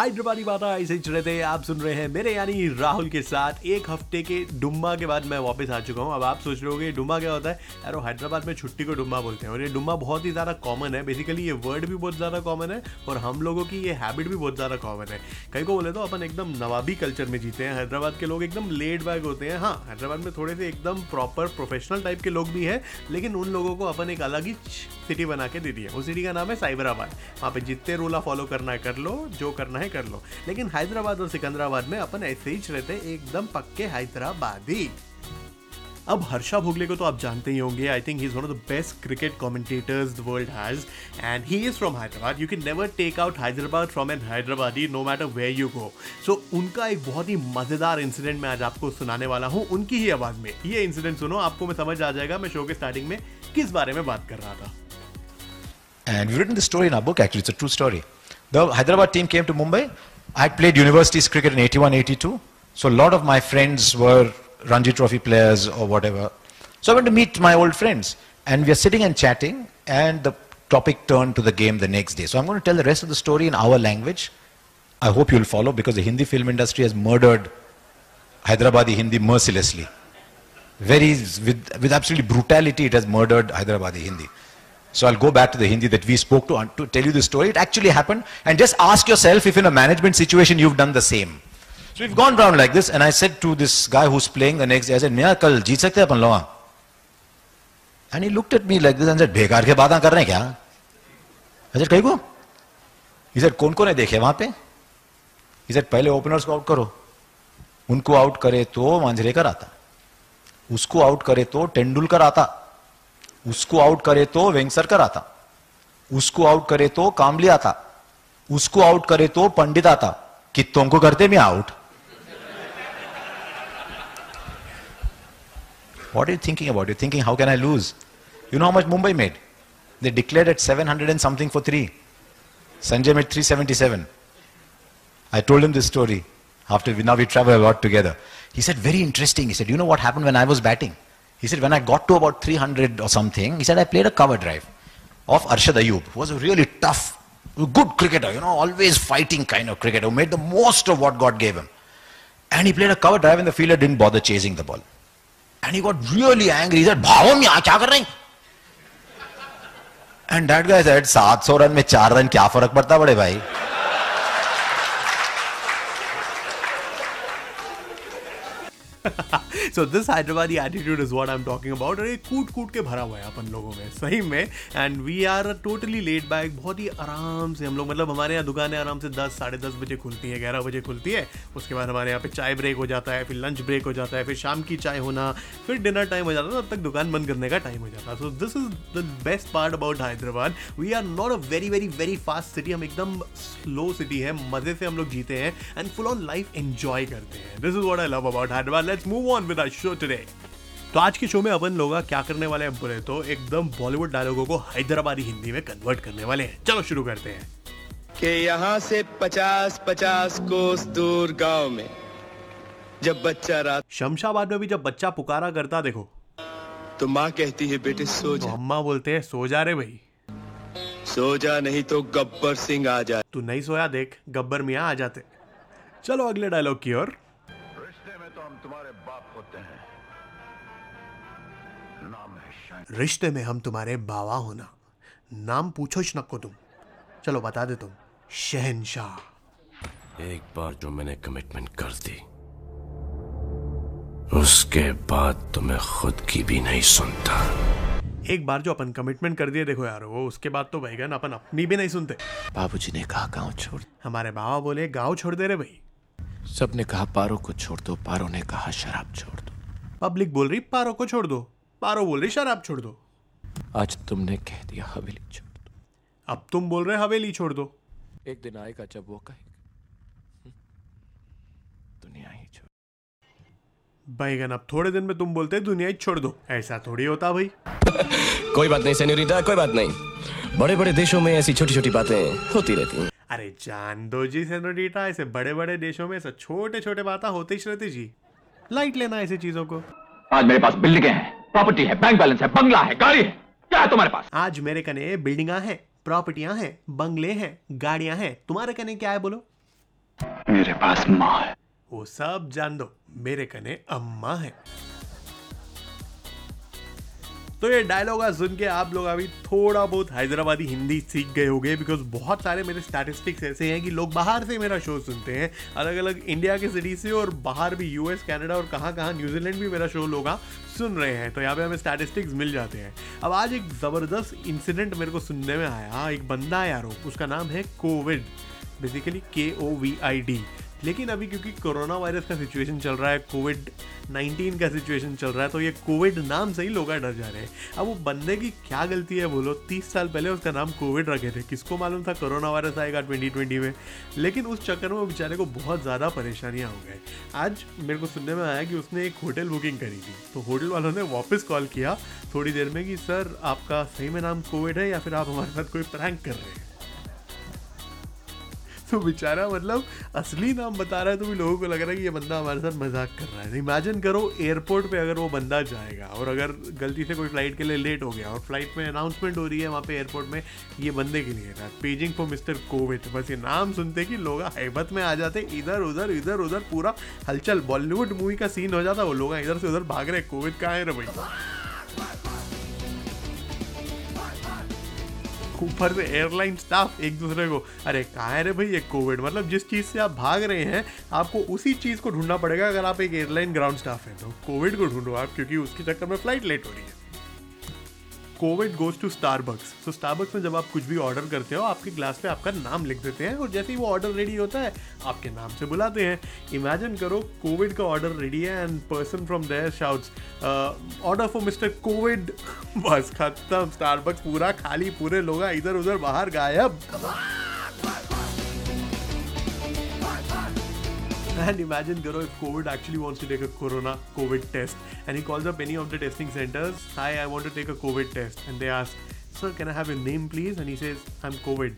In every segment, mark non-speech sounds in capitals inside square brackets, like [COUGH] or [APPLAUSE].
हैदराबादी बात ऐसे ही रहते हैं, आप सुन रहे हैं मेरे यानी राहुल के साथ। एक हफ़्ते के डुम्बा के बाद मैं वापस आ चुका हूँ। अब आप सोच रहे होगे डुम्बा क्या होता है? यार हैदराबाद में छुट्टी को डुम्बा बोलते हैं और ये डुम्बा बहुत ही ज़्यादा कॉमन है। बेसिकली ये वर्ड भी बहुत ज़्यादा कॉमन है और हम लोगों की ये हैबिट भी बहुत ज़्यादा कॉमन है। कहीं को बोले तो अपन एकदम नवाबी कल्चर में जीते हैं। हैदराबाद के लोग एकदम लेड बैग होते हैं। हाँ हैदराबाद में थोड़े से एकदम प्रॉपर प्रोफेशनल टाइप के लोग भी हैं, लेकिन उन लोगों को अपन एक अलग ही सिटी बना के दे दिया। उस सिटी का नाम है साइबराबाद। वहाँ पर जितने रूल फॉलो करना है, कर लो। जो करना है कर लो। लेकिन हैदराबाद और सिकंदराबाद में अपन ऐसे ही रहते एकदम पक्के हैदराबादी। अब हर्षा भोगले को तो आप जानते ही होंगे I think he is one of the best cricket commentators the world has and he is from Hyderabad. You can never take out Hyderabad from an Hyderabadi no matter where you go so उनका एक बहुत ही मज़ेदार incident मैं आज आपको सुनाने वाला हूँ उनकी ही आवाज़ में। ये इंसिडेंट सुनो आपको मैं समझ आ जाएगा मैं शो के स्टार्टिंग में किस बारे में बात कर रहा था। And we've written the story in our book, actually. It's a. The Hyderabad team came to Mumbai. I had played universities cricket in 81, 82. So a lot of my friends were Ranji Trophy players or whatever. So I went to meet my old friends. And we are sitting and chatting, and the topic turned to the game the next day. So I'm going to tell the rest of the story in our language. I hope you'll follow because the Hindi film industry has murdered Hyderabadi Hindi mercilessly. Very, with, with absolutely brutality, it has murdered Hyderabadi Hindi. So I'll go back to the Hindi that we spoke to to tell you the story. It actually happened. And just ask yourself if in a management situation you've done the same. So we've gone around like this, and I said to this guy who's playing the next day, I said, Mia, kal jeet sakte apan loa? And he looked at me like this and said, बेकार के बातें कर रहे हैं क्या? I said, कहीं को? He said, कौन कौन है देखे वहाँ पे? He said, पहले ओपनर्स को आउट करो. उनको आउट करे तो मांजरेकर आता. उसको आउट करे तो तेंदुलकर आता. उसको आउट करे तो वेंगसरकर आता उसको आउट करे तो कामली आता। उसको आउट करे तो पंडित आता। कितों को करते मैं out what you thinking about you thinking how can I lose you know how much Mumbai made they declare at seven hundred and something for three Sanjay made three seventy seven I told him this story after we now we travel about together he said very interesting you know what happen when I was batting He said, when I got to about 300 or something, he said, I played a cover drive of Arshad Ayub, who was a really tough, good cricketer, you know, always fighting kind of cricketer, who made the most of what God gave him. And he played a cover drive and the fielder didn't bother chasing the ball. And he got really angry. He said, Bhavam, ya, kya kar And that guy said, 700 run mein 4 run kya farak padta bade bhai? [LAUGHS] So this Hyderabadi attitude is what I am talking about और ये कूट कूट के भरा हुआ है अपन लोगों में, सही में। And we are totally laid back बहुत ही आराम से हम लोग मतलब हमारे यहाँ दुकानें आराम से दस, साढ़े दस बजे खुलती है, ग्यारह बजे खुलती है। उसके बाद हमारे यहाँ पे चाय ब्रेक हो जाता है, फिर लंच ब्रेक हो जाता है, फिर शाम की चाय होना, फिर डिनर टाइम हो जाता है, तब तक दुकान बंद करने का टाइम हो जाता है। So this is the best part about Hyderabad we are not a very very very fast city हम एकदम स्लो सिटी है, मज़े से हम लोग जीते हैं and full on life enjoy करते हैं। This is what I love about Hyderabad let's move on with show today तो आज के शो में अपन लोग क्या करने वाले हैं बोले तो एकदम बॉलीवुड डायलॉगों को हैदराबादी हिंदी में कन्वर्ट करने वाले हैं। चलो शुरू करते हैं। कि यहाँ से पचास पचास कोस दूर गाँव में जब बच्चा रात शमशाबाद में भी जब बच्चा पुकारा करता देखो। तो माँ कहती है बेटे सो जा। तो अम्मा बोलते हैं सो जा रे भाई। सो जा नहीं तो गब्बर सिंह आ जाए तू नहीं सोया देख गब्बर मियाँ आ जाते। चलो अगले डायलॉग की ओर। रिश्ते में हम तुम्हारे बावा होना नाम पूछो नको तुम। चलो बता दे तुम। शहनशाह। एक बार जो मैंने कमिटमेंट कर दी उसके बाद तो मैं खुद की भी नहीं सुनता। एक बार जो अपन कमिटमेंट कर दिए देखो यार वो उसके बाद तो भाईगन अपन अपनी भी नहीं सुनते। बाबूजी ने कहा गाँव छोड़ हमारे बाबा बोले गाँव छोड़ दे रहे भाई। सबने कहा पारो को छोड़ दो। पारो ने कहा शराब छोड़ दो। पब्लिक बोल रही पारो को छोड़ दो। पारो बोल रही शराब छोड़ दो। आज तुमने कह दिया हवेली छोड़ दो। अब तुम बोल रहे हवेली छोड़ दो। एक दिन आएगा जब वो कहेगा हम्म, दुनिया ही छोड़ भाईगन अब थोड़े दिन में तुम बोलते दुनिया ही छोड़ दो। ऐसा थोड़ी होता भाई। कोई बात नहीं सेन्योरिटा कोई बात नहीं। बड़े बड़े देशों में ऐसी छोटी छोटी बातें होती रहती हैं। अरे जान दो जी सेनोरिटा ऐसे बड़े बड़े देशों में ऐसे छोटे छोटे बातें होती ही रहती जी। लाइट लेना ऐसी चीज़ों को। आज मेरे पास बिल्डिंगें हैं। प्रॉपर्टी है बैंक बैलेंस है बंगला है गाड़ी है क्या है तुम्हारे पास? आज मेरे कने बिल्डिंगा है प्रॉपर्टियाँ हैं बंगले हैं गाड़ियाँ हैं तुम्हारे कने क्या है बोलो? मेरे पास माँ है। वो सब जान दो मेरे कने अम्मा है। तो ये डायलॉग आज सुन के आप लोग अभी थोड़ा बहुत हैदराबादी हिंदी सीख गए होंगे बिकॉज़ बहुत सारे मेरे स्टैटिस्टिक्स ऐसे हैं कि लोग बाहर से मेरा शो सुनते हैं अलग अलग इंडिया के सिटी से और बाहर भी यूएस कनाडा और कहाँ कहाँ न्यूजीलैंड भी मेरा शो लोग सुन रहे हैं। तो यहाँ पे हमें स्टैटिस्टिक्स मिल जाते हैं। अब आज एक ज़बरदस्त इंसिडेंट मेरे को सुनने में आया एक बंदा है यारो, उसका नाम है कोविड बेसिकली के ओ वी आई डी लेकिन अभी क्योंकि कोरोना वायरस का सिचुएशन चल रहा है कोविड 19 का सिचुएशन चल रहा है तो ये कोविड नाम से ही लोग डर जा रहे हैं। अब वो बंदे की क्या गलती है बोलो? तीस साल पहले उसका नाम कोविड रखे थे। किसको मालूम था कोरोना वायरस आएगा 2020 में? लेकिन उस चक्कर में बेचारे को बहुत ज़्यादा परेशानियाँ हो गए आज मेरे को सुनने में आया कि उसने एक होटल बुकिंग करी थी। तो होटल वालों ने वापस कॉल किया थोड़ी देर में कि, सर, आपका सही में नाम कोविड है या फिर आप हमारे साथ कोई प्रैंक कर रहे हैं? तो बेचारा मतलब असली नाम बता रहा है तो भी लोगों को लग रहा है कि ये बंदा हमारे साथ मज़ाक कर रहा है। इमेजिन करो एयरपोर्ट पे अगर वो बंदा जाएगा और अगर गलती से कोई फ़्लाइट के लिए लेट हो गया और फ़्लाइट में अनाउंसमेंट हो रही है वहाँ पे एयरपोर्ट में, ये बंदे के लिए था पेजिंग फॉर मिस्टर कोविड बस ये नाम सुनते कि लोग हैबत में आ जाते, इधर, उधर इधर, उधर, पूरा हलचल। बॉलीवुड मूवी का सीन हो जाता, वो लोग इधर से उधर भाग रहे कोविड कहाँ है रे भाई? ऊपर से एयरलाइन स्टाफ एक दूसरे को, अरे कहाँ है रे भाई ये कोविड मतलब जिस चीज़ से आप भाग रहे हैं, आपको उसी चीज़ को ढूंढना पड़ेगा अगर आप एक एयरलाइन ग्राउंड स्टाफ है। तो कोविड को ढूंढो आप, क्योंकि उसके चक्कर में फ़्लाइट लेट हो रही है। कोविड गोज टू स्टारबक्स तो स्टारबक्स में जब आप कुछ भी ऑर्डर करते हो, आपके ग्लास पे आपका नाम लिख देते हैं और जैसे ही वो ऑर्डर रेडी होता है, आपके नाम से बुलाते हैं। इमेजिन करो, कोविड का ऑर्डर रेडी है and person from there shouts order for mister COVID बस खत्म। स्टारबक्स पूरा खाली, पूरे लोग इधर उधर बाहर गायब। And imagine Garo if COVID actually wants to take a corona COVID test and he calls up any of the testing centers. Hi, I want to take a COVID test. And they ask, Sir, can I have your name please? And he says, I'm COVID.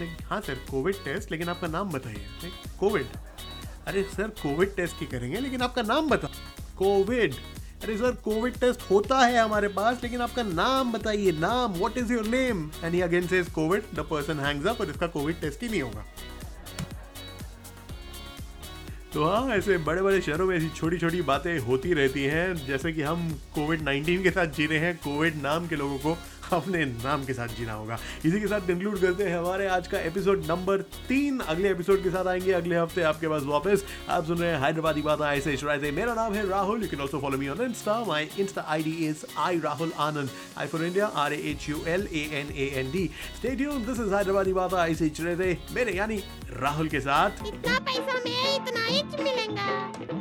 Like, हाँ sir Covid test लेकिन आपका नाम बताइए Covid अरे sir Covid test ही करेंगे लेकिन आपका नाम बता कोविड अरे सर कोविड टेस्ट होता है हमारे पास लेकिन आपका नाम बताइए नाम what is your name and he again says COVID the person hangs up और इसका कोविड टेस्ट ही नहीं होगा तो हाँ ऐसे बड़े बड़े शहरों में ऐसी छोटी छोटी बातें होती रहती हैं, जैसे कि हम कोविड 19 के साथ जी रहे हैं कोविड नाम के लोगों को। अपने नाम के साथ जीना होगा। इसी के साथ कंक्लूड करते हैं हमारे आज का एपिसोड नंबर तीन। अगले एपिसोड के साथ आएँगे, अगले हफ़्ते आपके पास वापस। आप सुन रहे हैं हैदराबादी बात, ऐसे शुराते मेरा नाम है Rahul. You can also follow me on insta my insta I D is I Rahul Anand I for India R H U L A N A N D stadium this is Hyderabadi बात, ऐसे शुराते मेरे यानी राहुल के साथ। इतना पैसा में इतना ही मिलेगा।